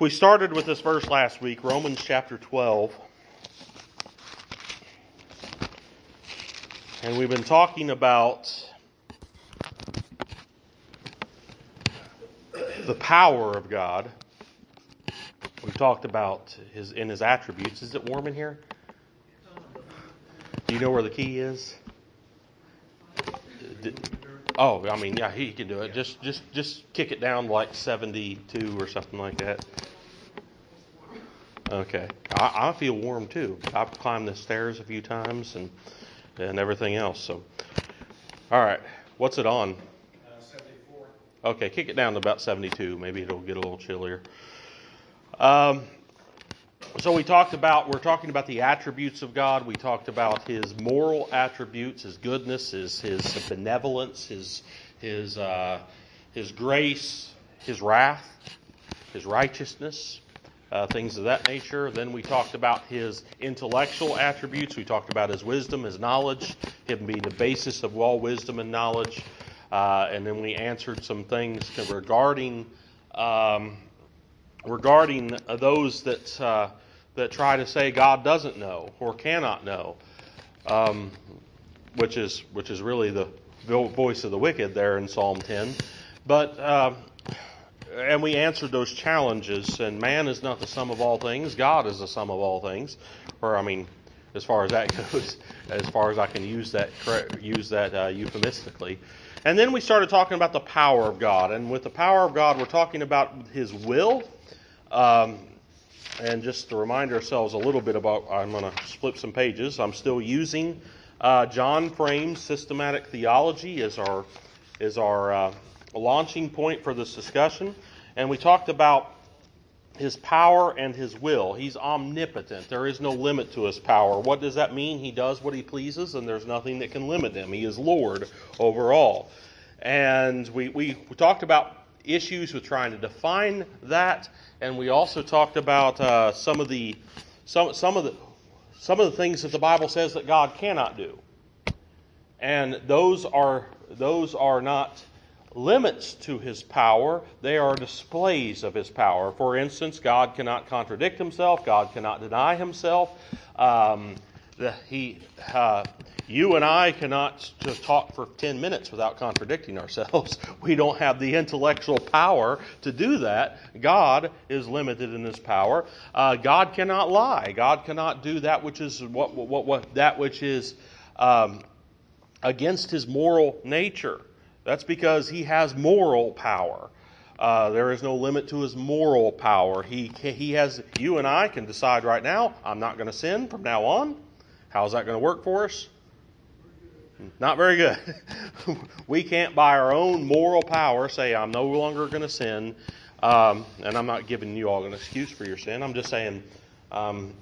We started with this verse last week, Romans chapter 12. And we've been talking about the power of God. We've talked about his in his attributes. Is it warm in here? Do you know where the key is? Did- oh, I mean, yeah, he can do it. Just, just, just kick it down like seventy-two or something like that. Okay, I, I feel warm too. I've climbed the stairs a few times and and everything else. So, all right, what's it on? Uh, 74. Okay, kick it down to about 72. Maybe it'll get a little chillier. Um, so we talked about we're talking about the attributes of God. We talked about His moral attributes, His goodness, His His benevolence, His His uh, His grace, His wrath, His righteousness, uh, things of that nature. Then we talked about His intellectual attributes. We talked about His wisdom, His knowledge, Him being the basis of all wisdom and knowledge. Uh, and then we answered some things regarding um, regarding those that uh, that try to say God doesn't know or cannot know, um, which is which is really the voice of the wicked there in Psalm 10. But uh, and we answered those challenges. And man is not the sum of all things; God is the sum of all things. Or I mean, as far as that goes, as far as I can use that use that uh, euphemistically. And then we started talking about the power of God. And with the power of God, we're talking about His will. Um, and just to remind ourselves a little bit about, I'm going to flip some pages. I'm still using uh, John Frame's systematic theology as our as our uh, launching point for this discussion. And we talked about his power and his will. He's omnipotent. There is no limit to his power. What does that mean? He does what he pleases, and there's nothing that can limit him. He is Lord over all. And we, we, we talked about issues with trying to define that, and we also talked about uh, some of the some some of the some of the things that the Bible says that God cannot do. And those are those are not limits to his power, they are displays of his power. For instance, God cannot contradict himself, God cannot deny himself. Um, the, he, uh, you and I cannot just talk for 10 minutes without contradicting ourselves. We don't have the intellectual power to do that. God is limited in his power. Uh, God cannot lie. God cannot do that which is what, what, what that which is um, against his moral nature. That's because he has moral power. Uh, there is no limit to his moral power. He, he has, you and I can decide right now, I'm not going to sin from now on. How's that going to work for us? Not very good. we can't, by our own moral power, say, I'm no longer going to sin. Um, and I'm not giving you all an excuse for your sin. I'm just saying um,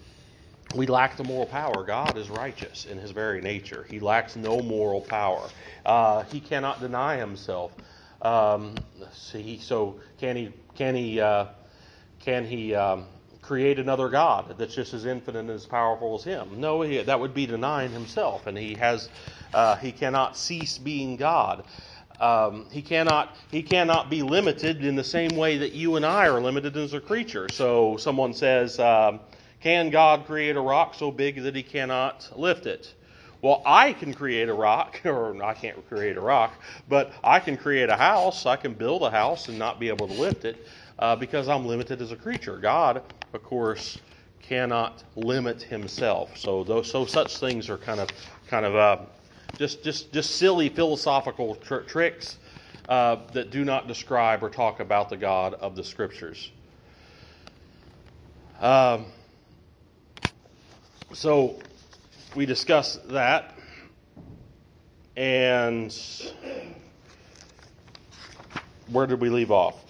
we lack the moral power. God is righteous in his very nature, he lacks no moral power. Uh, he cannot deny himself. Um, see, so can he? Can he? Uh, can he um, create another God that's just as infinite and as powerful as him? No, he, that would be denying himself, and he has. Uh, he cannot cease being God. Um, he cannot. He cannot be limited in the same way that you and I are limited as a creature. So someone says, um, "Can God create a rock so big that He cannot lift it?" Well, I can create a rock, or I can't create a rock, but I can create a house. I can build a house and not be able to lift it uh, because I'm limited as a creature. God, of course, cannot limit Himself. So, those, so such things are kind of, kind of uh, just, just, just silly philosophical tr- tricks uh, that do not describe or talk about the God of the Scriptures. Um, so we discussed that, and where did we leave off?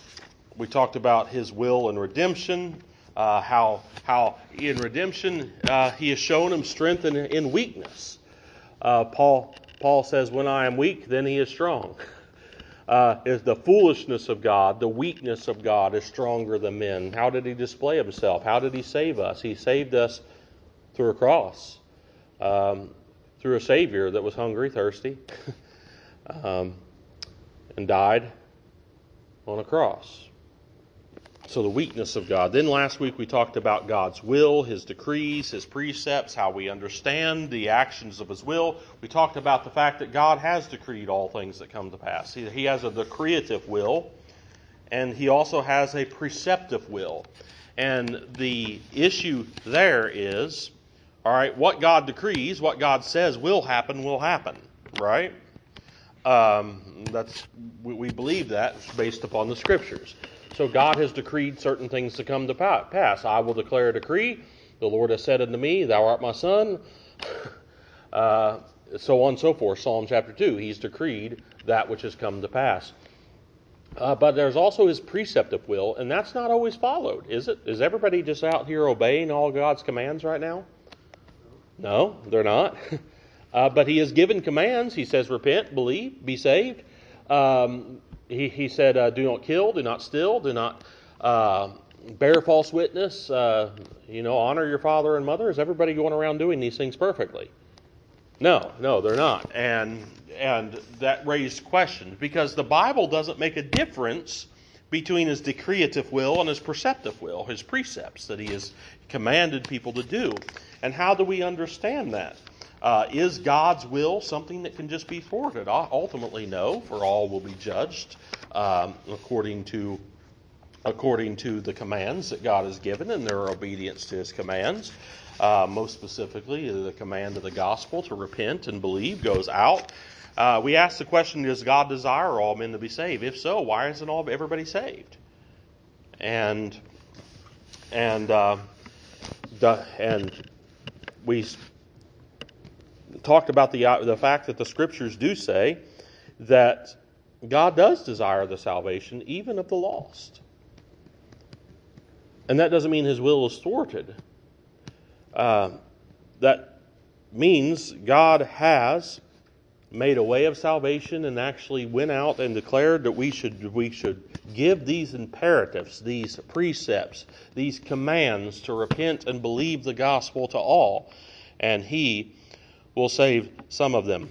We talked about his will and redemption, uh, how how in redemption uh, he has shown him strength in, in weakness. Uh, Paul Paul says, "When I am weak, then he is strong." Uh, is the foolishness of God, the weakness of God is stronger than men. How did he display himself? How did he save us? He saved us through a cross um, through a Savior that was hungry, thirsty, um, and died on a cross. So the weakness of God. Then last week we talked about God's will, His decrees, His precepts, how we understand the actions of His will. We talked about the fact that God has decreed all things that come to pass. He, he has a decreative will, and He also has a preceptive will. And the issue there is, all right, what God decrees, what God says will happen, will happen, right? Um, that's we believe that based upon the scriptures. So God has decreed certain things to come to pass. I will declare a decree. The Lord has said unto me, Thou art my son. Uh, so on and so forth. Psalm chapter 2. He's decreed that which has come to pass. Uh, but there's also his preceptive will, and that's not always followed, is it? Is everybody just out here obeying all God's commands right now? No, they're not. Uh, but he has given commands. He says, repent, believe, be saved. Um, he, he said, uh, do not kill, do not steal, do not uh, bear false witness, uh, you know, honor your father and mother. Is everybody going around doing these things perfectly? No, no, they're not. And, and that raised questions because the Bible doesn't make a difference between his decreative will and his preceptive will, his precepts that he has commanded people to do. And how do we understand that? Uh, is God's will something that can just be thwarted? Ultimately, no, for all will be judged um, according to according to the commands that God has given and their obedience to His commands. Uh, most specifically, the command of the gospel to repent and believe goes out. Uh, we ask the question: Does God desire all men to be saved? If so, why isn't all everybody saved? And and uh, and we talked about the, the fact that the scriptures do say that God does desire the salvation even of the lost. And that doesn't mean his will is thwarted. Uh, that means God has made a way of salvation and actually went out and declared that we should we should give these imperatives, these precepts, these commands to repent and believe the gospel to all. And he will save some of them.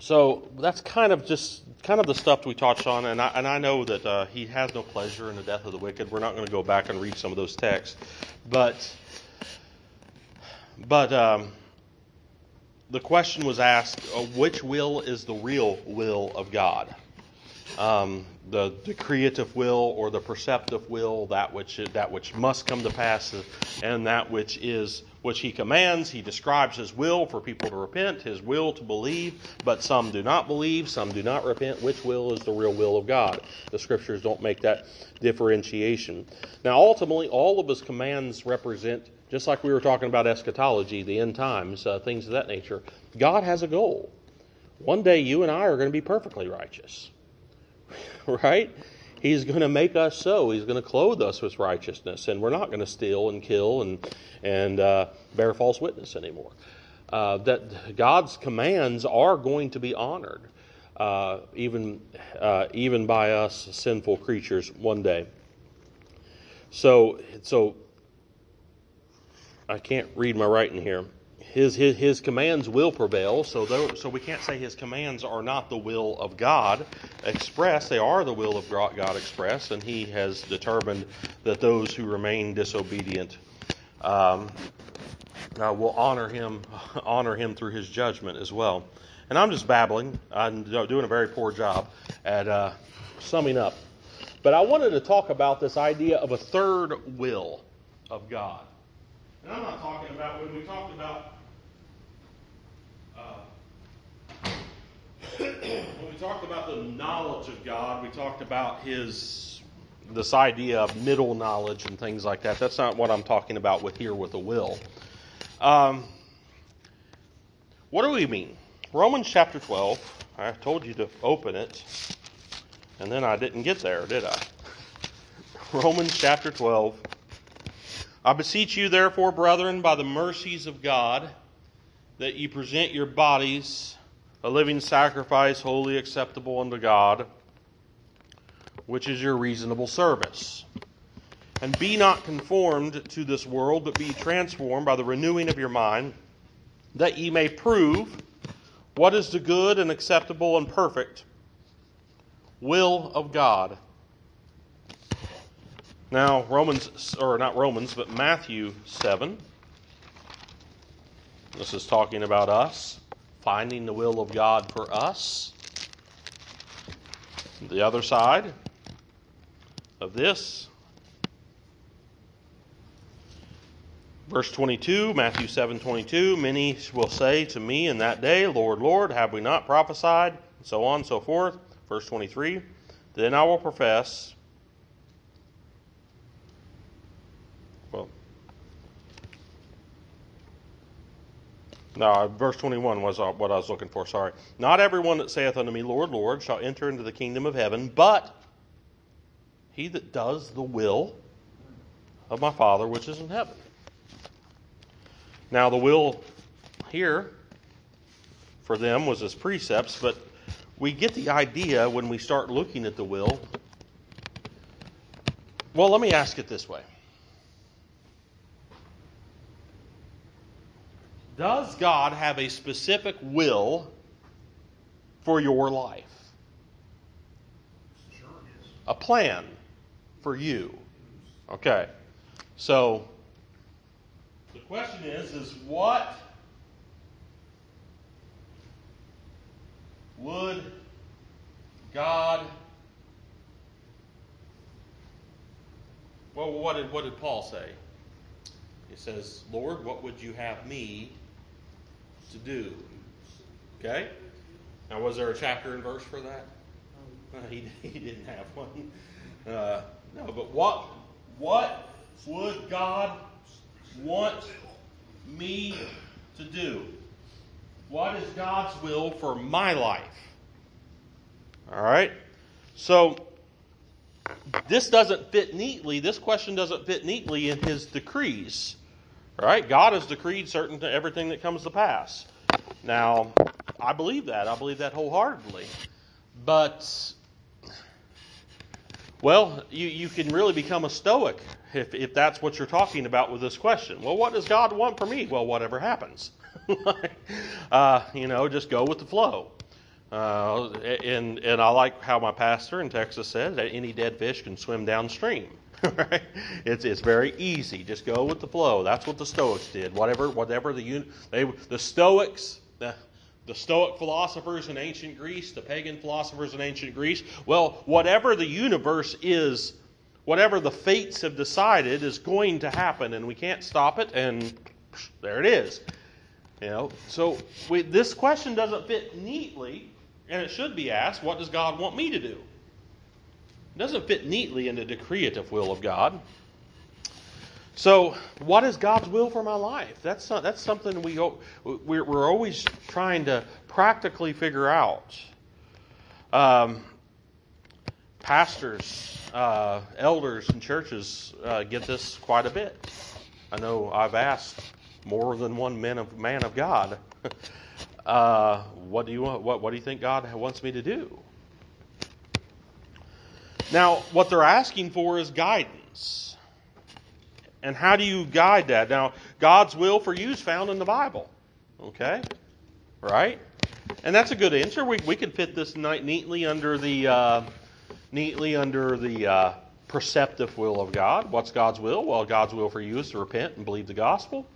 So that's kind of just kind of the stuff we touched on, and I, and I know that uh, he has no pleasure in the death of the wicked. We're not going to go back and read some of those texts, but but um, the question was asked: uh, Which will is the real will of God? Um, the creative will or the preceptive will, that which that which must come to pass, and that which is which he commands. He describes his will for people to repent, his will to believe, but some do not believe, some do not repent. Which will is the real will of God? The scriptures don't make that differentiation. Now, ultimately, all of his commands represent, just like we were talking about eschatology, the end times, uh, things of that nature, God has a goal. One day you and I are going to be perfectly righteous. right? He's going to make us so. He's going to clothe us with righteousness, and we're not going to steal and kill and and uh, bear false witness anymore. Uh, that God's commands are going to be honored, uh, even uh, even by us sinful creatures one day. So so I can't read my writing here his, his, his commands will prevail. So, though, so we can't say his commands are not the will of God expressed. They are the will of God expressed, and he has determined that those who remain disobedient um, uh, will honor him, honor him through his judgment as well. And I'm just babbling. I'm doing a very poor job at uh, summing up. But I wanted to talk about this idea of a third will of God. And I'm not talking about when we talked about when we talked about the knowledge of God, we talked about his this idea of middle knowledge and things like that. That's not what I'm talking about with here with a will. Um, what do we mean? Romans chapter 12. I told you to open it, and then I didn't get there, did I? Romans chapter 12. I beseech you, therefore, brethren, by the mercies of God, that ye present your bodies a living sacrifice, wholly acceptable unto God, which is your reasonable service. And be not conformed to this world, but be transformed by the renewing of your mind, that ye may prove what is the good and acceptable and perfect will of God. Now, Romans, or not Romans, but Matthew 7. This is talking about us, finding the will of God for us. The other side of this, verse 22, Matthew 7 22, many will say to me in that day, Lord, Lord, have we not prophesied? And so on and so forth. Verse 23, then I will profess, No, verse 21 was uh, what I was looking for, sorry. Not everyone that saith unto me, Lord, Lord, shall enter into the kingdom of heaven, but he that does the will of my Father which is in heaven. Now, the will here for them was his precepts, but we get the idea when we start looking at the will. Well, let me ask it this way Does God have a specific will for your life? A plan for you. Okay. So the question is is what would God Well, what did what did Paul say? He says, "Lord, what would you have me to do. Okay? Now, was there a chapter and verse for that? Uh, he, he didn't have one. Uh, no, but what what would God want me to do? What is God's will for my life? All right? So, this doesn't fit neatly, this question doesn't fit neatly in his decrees. Right? God has decreed certain to everything that comes to pass. Now, I believe that. I believe that wholeheartedly. But, well, you, you can really become a stoic if, if that's what you're talking about with this question. Well, what does God want for me? Well, whatever happens. uh, you know, just go with the flow. Uh, and, and I like how my pastor in Texas says that any dead fish can swim downstream. right? It's it's very easy. Just go with the flow. That's what the Stoics did. Whatever whatever the they the Stoics the the Stoic philosophers in ancient Greece, the pagan philosophers in ancient Greece. Well, whatever the universe is, whatever the fates have decided is going to happen, and we can't stop it. And there it is. You know, so we, this question doesn't fit neatly, and it should be asked: What does God want me to do? Doesn't fit neatly in the decreative will of God. So, what is God's will for my life? That's not, that's something we we're, we're always trying to practically figure out. Um, pastors, uh, elders, and churches uh, get this quite a bit. I know I've asked more than one man of man of God. uh, what do you want? What, what do you think God wants me to do? Now, what they're asking for is guidance. And how do you guide that? Now, God's will for you is found in the Bible. Okay? Right? And that's a good answer. We, we can fit this neatly under the uh, neatly under the uh, preceptive will of God. What's God's will? Well, God's will for you is to repent and believe the gospel.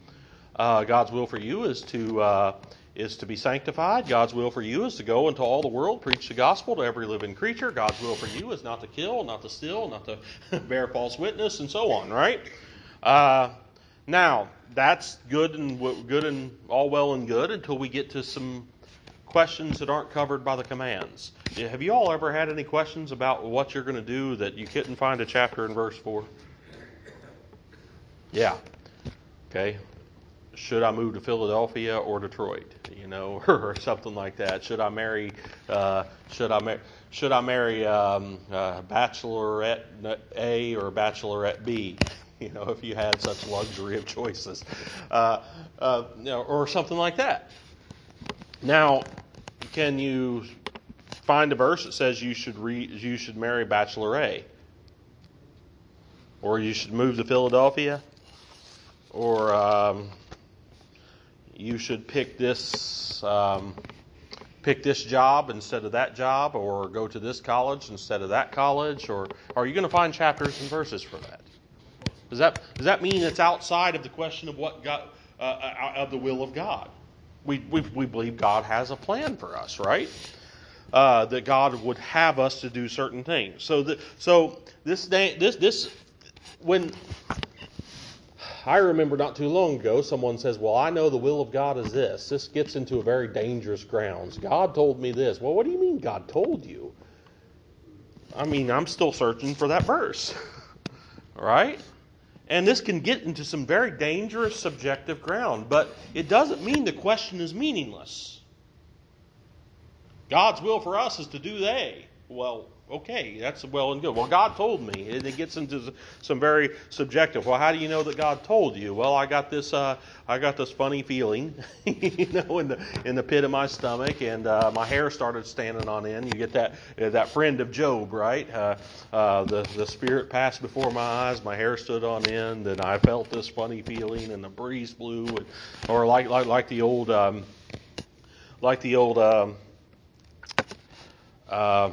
Uh, God's will for you is to uh, is to be sanctified. God's will for you is to go into all the world, preach the gospel to every living creature. God's will for you is not to kill, not to steal, not to bear false witness, and so on. Right? Uh, now that's good and good and all well and good until we get to some questions that aren't covered by the commands. Have you all ever had any questions about what you're going to do that you couldn't find a chapter and verse for? Yeah. Okay should I move to Philadelphia or Detroit, you know, or something like that? Should I marry? Uh, should I marry? Should I marry um, uh, Bachelorette A or Bachelorette B? You know, if you had such luxury of choices, uh, uh, you know, or something like that. Now, can you find a verse that says you should re- you should marry Bachelor A, or you should move to Philadelphia, or um, you should pick this um, pick this job instead of that job, or go to this college instead of that college, or are you going to find chapters and verses for that? Does that does that mean it's outside of the question of what uh, uh of the will of God? We, we we believe God has a plan for us, right? Uh, that God would have us to do certain things. So the, so this day this this when I remember not too long ago, someone says, Well, I know the will of God is this. This gets into a very dangerous grounds. God told me this. Well, what do you mean God told you? I mean, I'm still searching for that verse. right? And this can get into some very dangerous subjective ground, but it doesn't mean the question is meaningless. God's will for us is to do they. Well, okay, that's well and good. Well, God told me. It gets into some very subjective. Well, how do you know that God told you? Well, I got this. Uh, I got this funny feeling, you know, in the in the pit of my stomach, and uh, my hair started standing on end. You get that uh, that friend of Job, right? Uh, uh, the the spirit passed before my eyes. My hair stood on end, and I felt this funny feeling, and the breeze blew, and, or like like like the old um, like the old. Um, uh,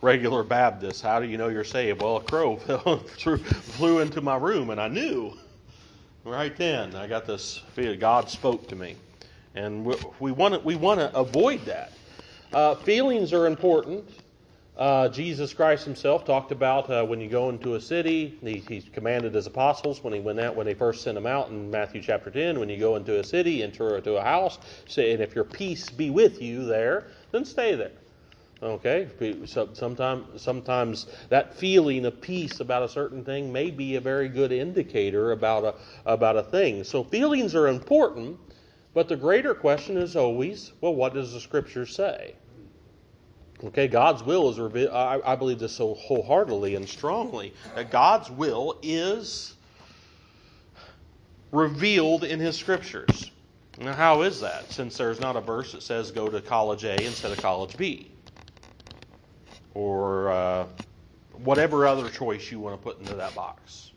regular Baptist. How do you know you're saved? Well, a crow flew into my room and I knew right then. I got this feeling God spoke to me. And we, want to we want to avoid that. Uh, feelings are important. Uh, Jesus Christ Himself talked about uh, when you go into a city. He, he's commanded His apostles when He went out when they first sent them out in Matthew chapter ten. When you go into a city, enter into a house, say, and if your peace be with you there, then stay there. Okay, sometimes sometimes that feeling of peace about a certain thing may be a very good indicator about a about a thing. So feelings are important, but the greater question is always, well, what does the Scripture say? Okay, God's will is revealed. I, I believe this so wholeheartedly and strongly that God's will is revealed in His Scriptures. Now, how is that? Since there's not a verse that says go to college A instead of college B or uh, whatever other choice you want to put into that box.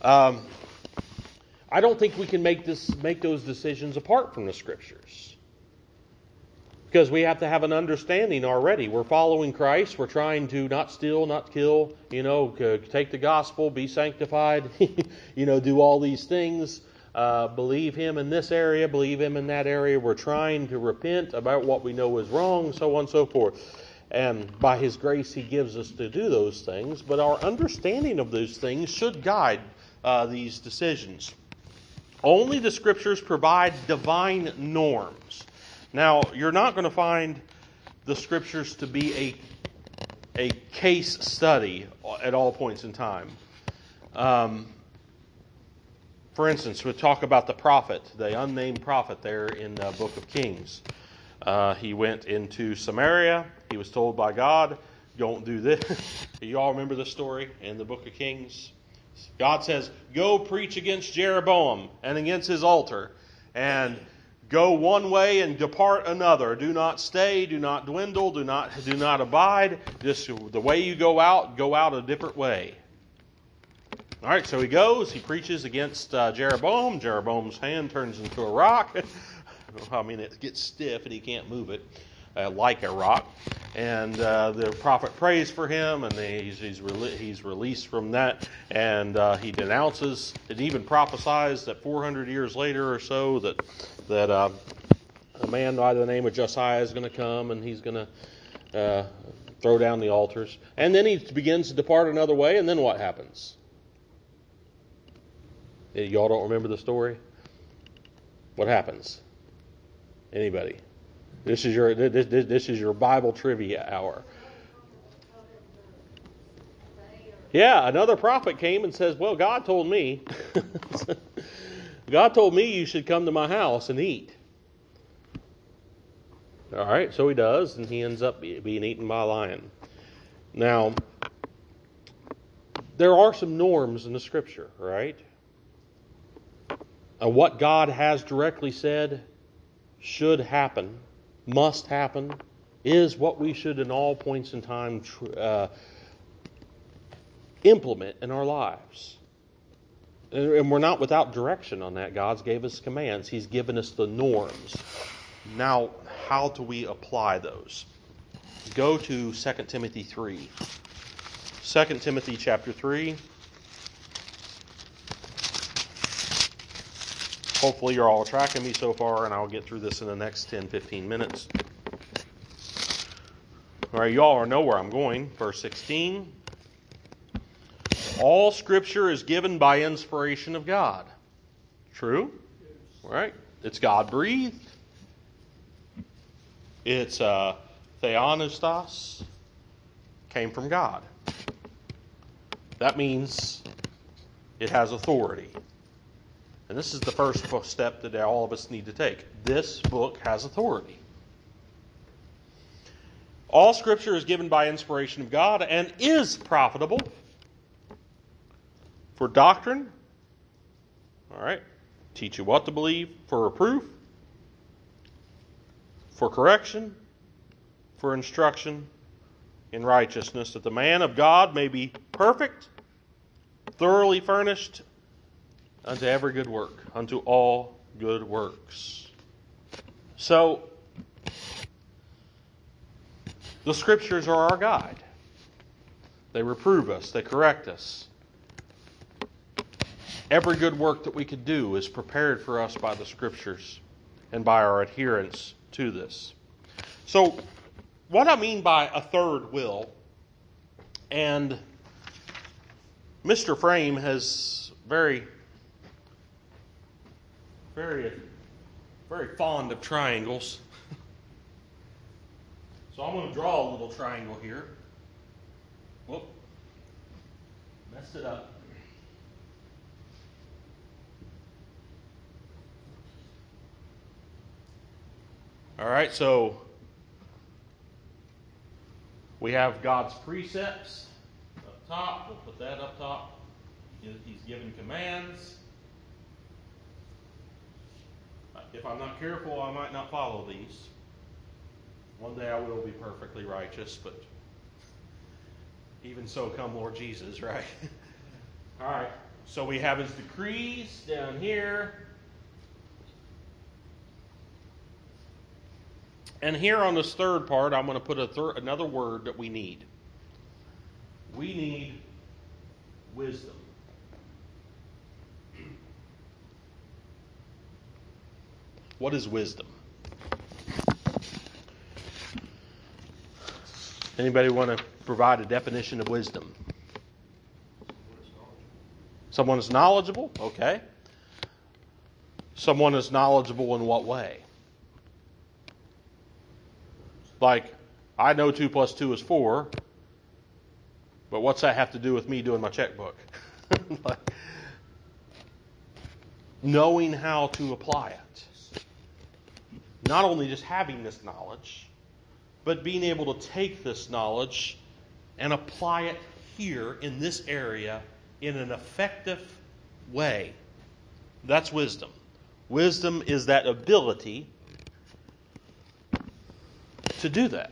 Um, I don't think we can make this make those decisions apart from the scriptures. Because we have to have an understanding already. We're following Christ. We're trying to not steal, not kill, you know, take the gospel, be sanctified, you know, do all these things. Uh, believe Him in this area, believe Him in that area. We're trying to repent about what we know is wrong, so on and so forth. And by His grace, He gives us to do those things. But our understanding of those things should guide uh, these decisions. Only the Scriptures provide divine norms. Now, you're not going to find the Scriptures to be a a case study at all points in time. Um, for instance, we talk about the prophet, the unnamed prophet there in the book of Kings. Uh, he went into Samaria. He was told by God, don't do this. you all remember the story in the book of Kings? God says, Go preach against Jeroboam and against his altar, and go one way and depart another. Do not stay, do not dwindle, do not do not abide. Just the way you go out, go out a different way. All right, so he goes, he preaches against uh, Jeroboam. Jeroboam's hand turns into a rock. I mean, it gets stiff and he can't move it uh, like a rock. And uh, the prophet prays for him, and he's, he's, re- he's released from that. And uh, he denounces and even prophesies that 400 years later or so that that uh, a man by the name of Josiah is going to come and he's going to uh, throw down the altars. And then he begins to depart another way. And then what happens? Y'all don't remember the story? What happens? Anybody? This is your this, this, this is your Bible trivia hour. Yeah, another prophet came and says, "Well, God told me. God told me you should come to my house and eat." All right, so he does, and he ends up being eaten by a lion. Now, there are some norms in the scripture, right? And what God has directly said should happen, must happen, is what we should, in all points in time, uh, implement in our lives. And we're not without direction on that. God's gave us commands. He's given us the norms. Now, how do we apply those? Go to 2 Timothy 3. 2 Timothy chapter 3. Hopefully, you're all tracking me so far, and I'll get through this in the next 10 15 minutes. All right, you all know where I'm going. Verse 16. All scripture is given by inspiration of God. True? Right? It's God breathed. It's uh, theopneustos. Came from God. That means it has authority. And this is the first step that all of us need to take. This book has authority. All scripture is given by inspiration of God and is profitable for doctrine. All right. Teach you what to believe, for reproof, for correction, for instruction in righteousness, that the man of God may be perfect, thoroughly furnished unto every good work, unto all good works. So, the scriptures are our guide. They reprove us, they correct us. Every good work that we could do is prepared for us by the scriptures and by our adherence to this. So, what I mean by a third will, and Mr. Frame has very, very, very fond of triangles. So I'm going to draw a little triangle here. Whoop. Messed it up. All right, so we have God's precepts up top. We'll put that up top. He's given commands. If I'm not careful, I might not follow these. One day I will be perfectly righteous, but even so, come Lord Jesus, right? All right. So we have his decrees down here. And here on this third part, I'm going to put a thir- another word that we need. We need wisdom. What is wisdom? Anybody want to provide a definition of wisdom? Someone is knowledgeable? Okay. Someone is knowledgeable in what way? Like, I know 2 plus 2 is 4, but what's that have to do with me doing my checkbook? like, knowing how to apply it. Not only just having this knowledge, but being able to take this knowledge and apply it here in this area in an effective way. That's wisdom. Wisdom is that ability to do that.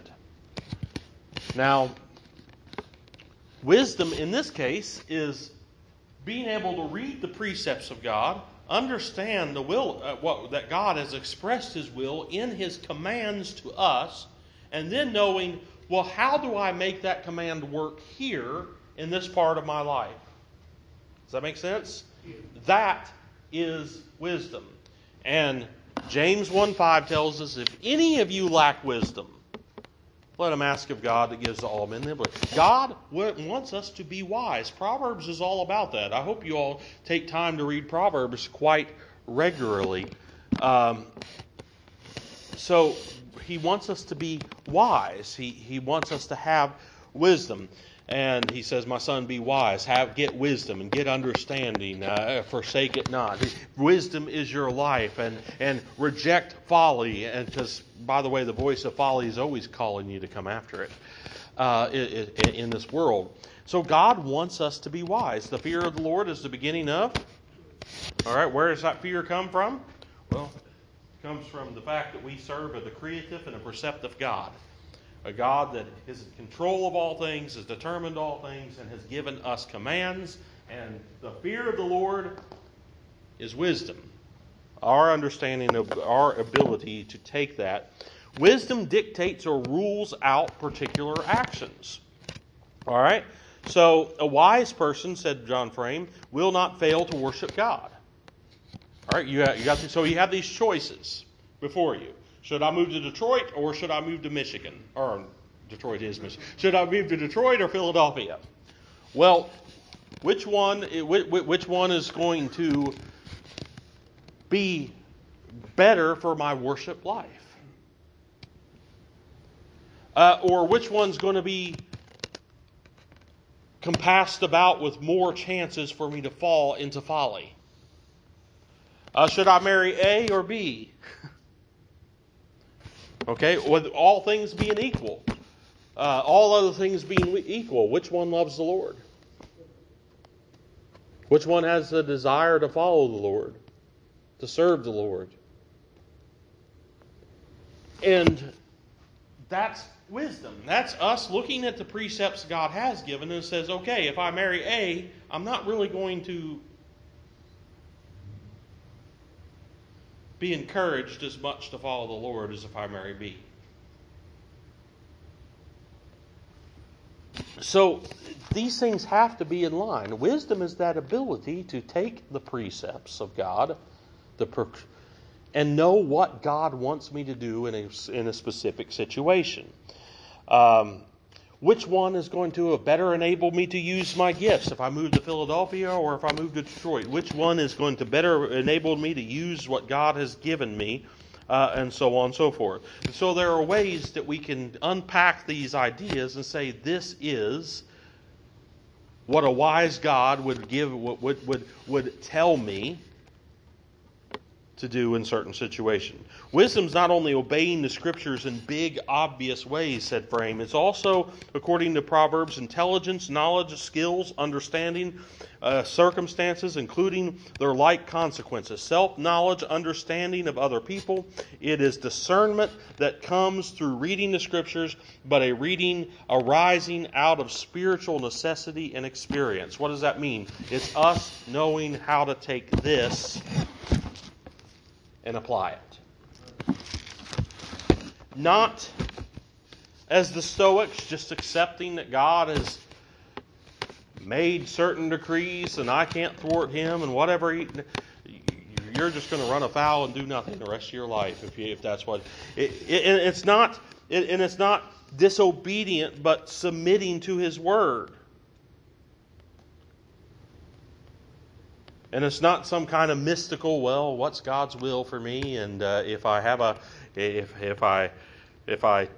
Now, wisdom in this case is being able to read the precepts of God, understand the will uh, what, that God has expressed His will in His commands to us, and then knowing, well, how do I make that command work here in this part of my life? Does that make sense? That is wisdom. And James 1 5 tells us if any of you lack wisdom, let him ask of God that gives to all men God wants us to be wise. Proverbs is all about that. I hope you all take time to read Proverbs quite regularly. Um, so he wants us to be wise. He, he wants us to have wisdom. And he says, My son, be wise. Have, get wisdom and get understanding. Uh, forsake it not. Wisdom is your life. And, and reject folly. And because, by the way, the voice of folly is always calling you to come after it uh, in, in this world. So God wants us to be wise. The fear of the Lord is the beginning of. All right, where does that fear come from? Well, it comes from the fact that we serve a creative and a preceptive God. A God that is in control of all things, has determined all things, and has given us commands. And the fear of the Lord is wisdom. Our understanding of our ability to take that. Wisdom dictates or rules out particular actions. All right? So, a wise person, said John Frame, will not fail to worship God. All right, you, you got so you have these choices before you. Should I move to Detroit or should I move to Michigan? Or Detroit is Michigan. Should I move to Detroit or Philadelphia? Well, which one? Which one is going to be better for my worship life? Uh, or which one's going to be compassed about with more chances for me to fall into folly? Uh, should I marry A or B? Okay, with all things being equal, uh, all other things being equal, which one loves the Lord? Which one has the desire to follow the Lord, to serve the Lord? And that's wisdom. That's us looking at the precepts God has given and says, okay, if I marry A, I'm not really going to be encouraged as much to follow the Lord as if I marry B. So these things have to be in line. Wisdom is that ability to take the precepts of God, the and know what God wants me to do in a, in a specific situation. Um, which one is going to better enable me to use my gifts if I move to Philadelphia or if I move to Detroit? Which one is going to better enable me to use what God has given me? Uh, and so on and so forth. So there are ways that we can unpack these ideas and say this is what a wise God would give, would, would, would tell me to do in certain situations. Wisdom is not only obeying the scriptures in big, obvious ways, said Frame, it's also, according to Proverbs, intelligence, knowledge, skills, understanding, uh, circumstances, including their like consequences, self knowledge, understanding of other people. It is discernment that comes through reading the scriptures, but a reading arising out of spiritual necessity and experience. What does that mean? It's us knowing how to take this and apply it. Not as the Stoics, just accepting that God has made certain decrees and I can't thwart him and whatever he, you're just going to run afoul and do nothing the rest of your life if, you, if that's what it, it, it's not it, and it's not disobedient but submitting to his word And it's not some kind of mystical, well, what's God's will for me? And uh, if I have a, if, if I, if I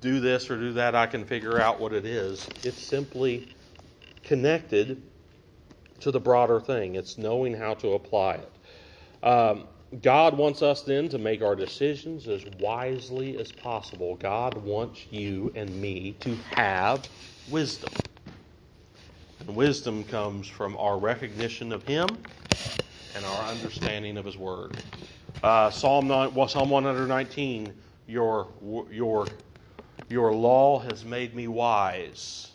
do this or do that, I can figure out what it is. It's simply connected to the broader thing. It's knowing how to apply it. Um, God wants us then to make our decisions as wisely as possible. God wants you and me to have wisdom. Wisdom comes from our recognition of Him and our understanding of His Word. Uh, Psalm, 9, well, Psalm 119, your, your, your law has made me wise.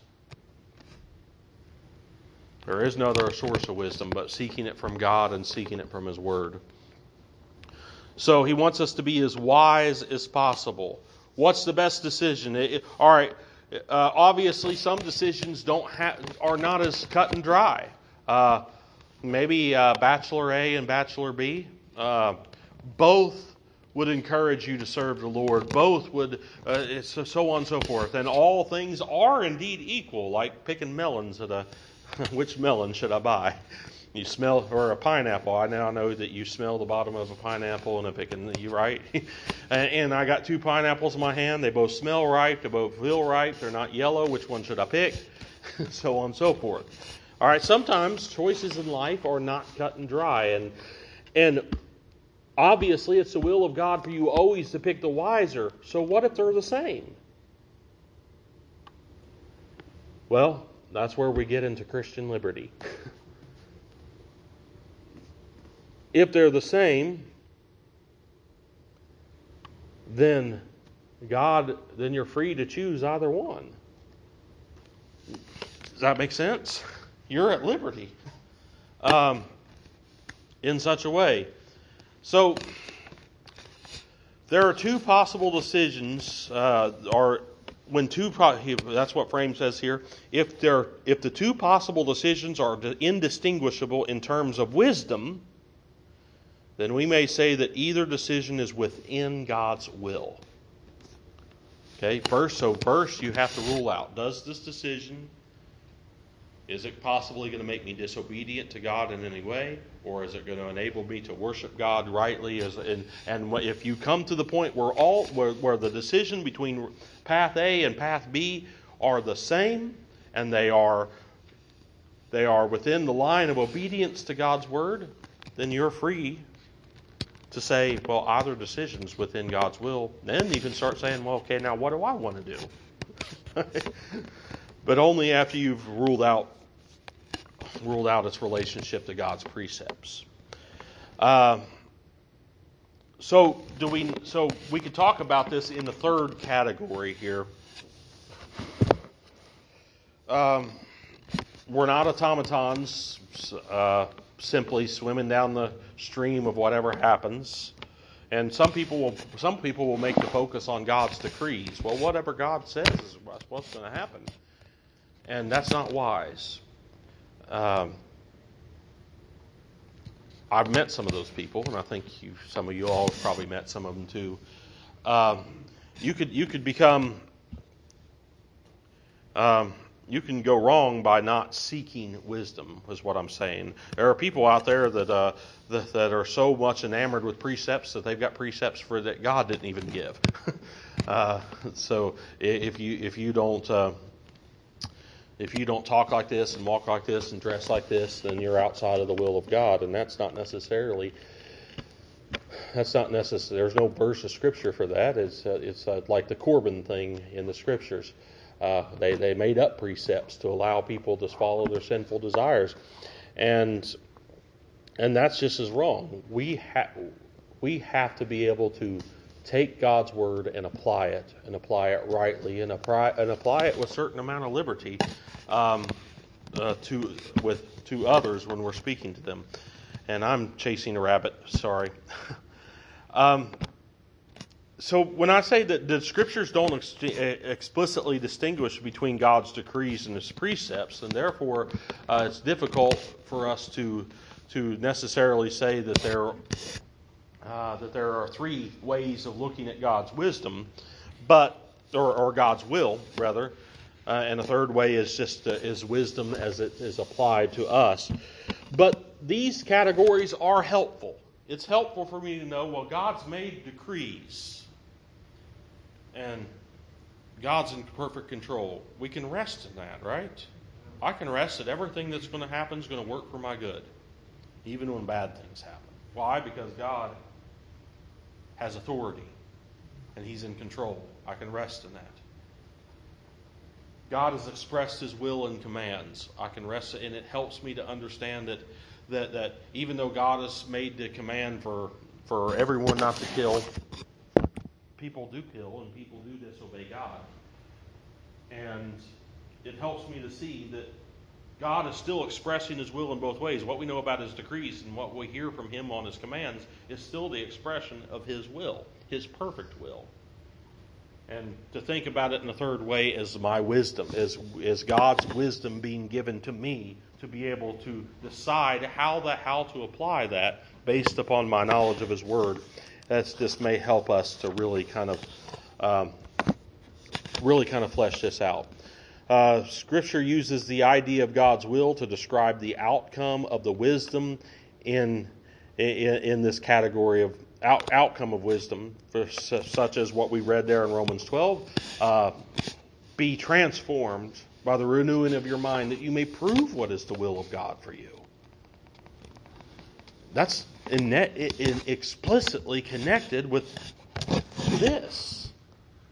There is no other source of wisdom but seeking it from God and seeking it from His Word. So He wants us to be as wise as possible. What's the best decision? It, all right, uh, obviously, some decisions don't are not as cut and dry. Uh, maybe uh, Bachelor A and Bachelor B, uh, both would encourage you to serve the Lord. Both would, uh, so, so on and so forth. And all things are indeed equal, like picking melons at a. which melon should I buy? You smell, or a pineapple. I now know that you smell the bottom of a pineapple and a picking. You right? and I got two pineapples in my hand. They both smell ripe. They both feel ripe. They're not yellow. Which one should I pick? so on and so forth. All right. Sometimes choices in life are not cut and dry, and and obviously it's the will of God for you always to pick the wiser. So what if they're the same? Well, that's where we get into Christian liberty. If they're the same, then God, then you're free to choose either one. Does that make sense? You're at liberty um, in such a way. So, there are two possible decisions, uh, or when two, that's what Frame says here. If, there, if the two possible decisions are indistinguishable in terms of wisdom, then we may say that either decision is within God's will. Okay, first, so first you have to rule out does this decision, is it possibly going to make me disobedient to God in any way? Or is it going to enable me to worship God rightly? As, and, and if you come to the point where, all, where, where the decision between path A and path B are the same, and they are, they are within the line of obedience to God's word, then you're free to say, well, either decision's within God's will. Then you can start saying, well, okay, now what do I want to do? but only after you've ruled out ruled out its relationship to God's precepts. Uh, so do we? So we could talk about this in the third category here. Um, we're not automatons. Uh, simply swimming down the stream of whatever happens. And some people will some people will make the focus on God's decrees. Well, whatever God says is what's going to happen, and that's not wise. Um, I've met some of those people, and I think you, some of you all have probably met some of them too. Um, you could you could become um, you can go wrong by not seeking wisdom, is what I'm saying. There are people out there that, uh, that, that are so much enamored with precepts that they've got precepts for that God didn't even give. uh, so if you if you don't uh, if you don't talk like this and walk like this and dress like this, then you're outside of the will of God, and that's not necessarily that's not necessary. There's no verse of scripture for that. It's uh, it's uh, like the Corban thing in the scriptures. Uh, they, they made up precepts to allow people to follow their sinful desires. And, and that's just as wrong. We, ha- we have to be able to take God's word and apply it, and apply it rightly, and apply, and apply it with a certain amount of liberty um, uh, to, with, to others when we're speaking to them. And I'm chasing a rabbit, sorry. um, so when I say that the scriptures don't ex- eh, explicitly distinguish between God's decrees and His precepts, and therefore uh, it's difficult for us to to necessarily say that there uh, that there are three ways of looking at God's wisdom, but or, or God's will rather, uh, and a third way is just uh, is wisdom as it is applied to us. But these categories are helpful. It's helpful for me to know well God's made decrees and God's in perfect control. We can rest in that, right? I can rest that everything that's going to happen is going to work for my good, even when bad things happen. Why? Because God has authority and He's in control. I can rest in that. God has expressed His will and commands. I can rest, and it helps me to understand that, that, that even though God has made the command for, for everyone not to kill, people do kill and people do disobey God. And it helps me to see that God is still expressing His will in both ways. What we know about His decrees and what we hear from Him on His commands is still the expression of His will, His perfect will. And to think about it in a third way is my wisdom, is, is God's wisdom being given to me to be able to decide how, the, how to apply that based upon my knowledge of His Word that's this may help us to really kind of um, really kind of flesh this out. Uh, scripture uses the idea of God's will to describe the outcome of the wisdom in in, in this category of out, outcome of wisdom, for, such as what we read there in Romans 12. Uh, be transformed by the renewing of your mind, that you may prove what is the will of God for you. That's in, in explicitly connected with this.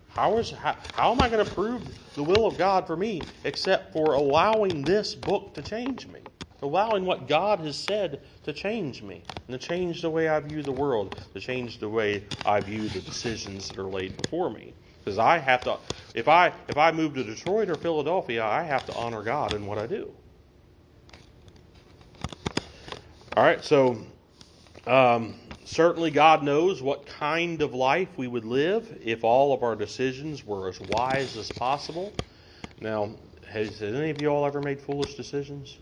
How, is, how, how am I going to prove the will of God for me except for allowing this book to change me? Allowing what God has said to change me and to change the way I view the world, to change the way I view the decisions that are laid before me. Because I have to, if I if I move to Detroit or Philadelphia, I have to honor God in what I do. All right, so um, certainly, God knows what kind of life we would live if all of our decisions were as wise as possible. Now, has, has any of you all ever made foolish decisions?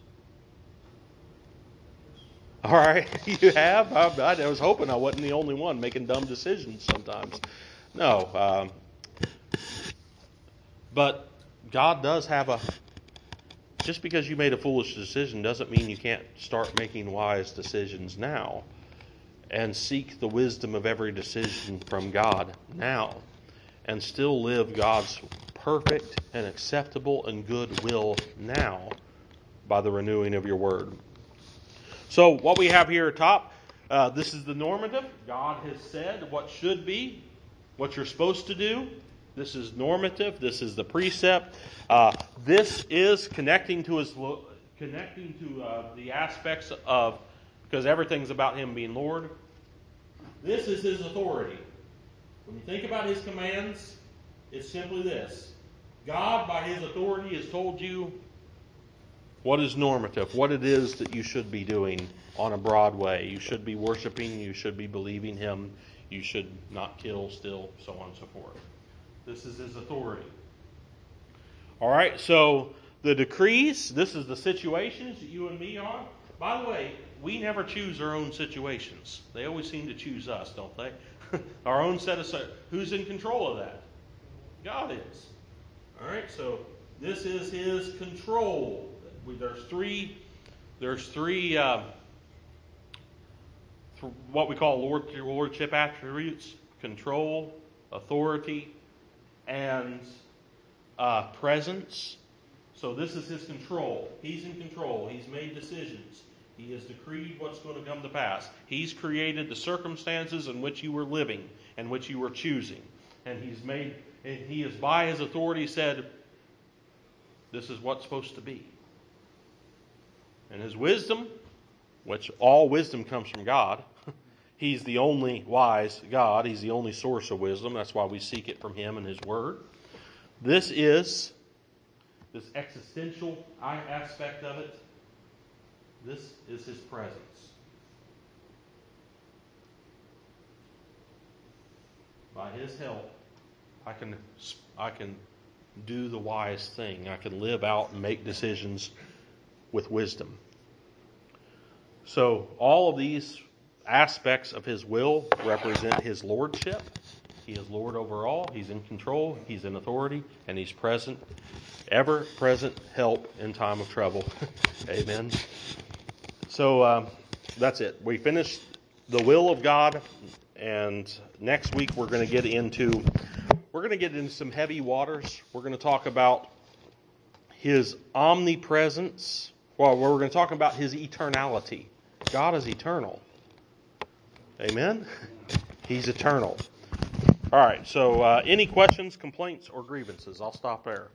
All right, you have. I, I, was hoping I wasn't the only one making dumb decisions sometimes. No, um, but God does have a. Just because you made a foolish decision doesn't mean you can't start making wise decisions now, and seek the wisdom of every decision from God now, and still live God's perfect and acceptable and good will now by the renewing of your word. So, what we have here at top, uh, this is the normative. God has said what should be, what you're supposed to do. This is normative. This is the precept. Uh, this is connecting to his connecting to uh, the aspects of because everything's about him being Lord. This is his authority. When you think about his commands, it's simply this: God, by his authority, has told you what is normative, what it is that you should be doing on a broad way. You should be worshiping, you should be believing Him, you should not kill, steal, so on and so forth. This is His authority. All right, so the decrees, this is the situations that you and me are. By the way, we never choose our own situations. They always seem to choose us, don't they? our own set of who's in control of that? God is. All right, so this is his control there's three there's three uh, th- what we call Lord, lordship attributes: control, authority, and uh, presence. So this is his control. He's in control. He's made decisions. He has decreed what's going to come to pass. He's created the circumstances in which you were living and which you were choosing. And he's made and he is by his authority said this is what's supposed to be and his wisdom, which all wisdom comes from God. He's the only wise God. He's the only source of wisdom. That's why we seek it from him and his word. This is this existential aspect of it. This is his presence. By his help, I can I can do the wise thing. I can live out and make decisions with wisdom. So, all of these aspects of his will represent his lordship. He is Lord over all. He's in control. He's in authority, and he's present, ever present help in time of trouble. Amen. So um, that's it. We finished the will of God, and next week we're going to get into we're going to get into some heavy waters. We're going to talk about His omnipresence well, we're going to talk about his eternality. God is eternal. Amen? He's eternal. All right, so uh, any questions, complaints, or grievances? I'll stop there.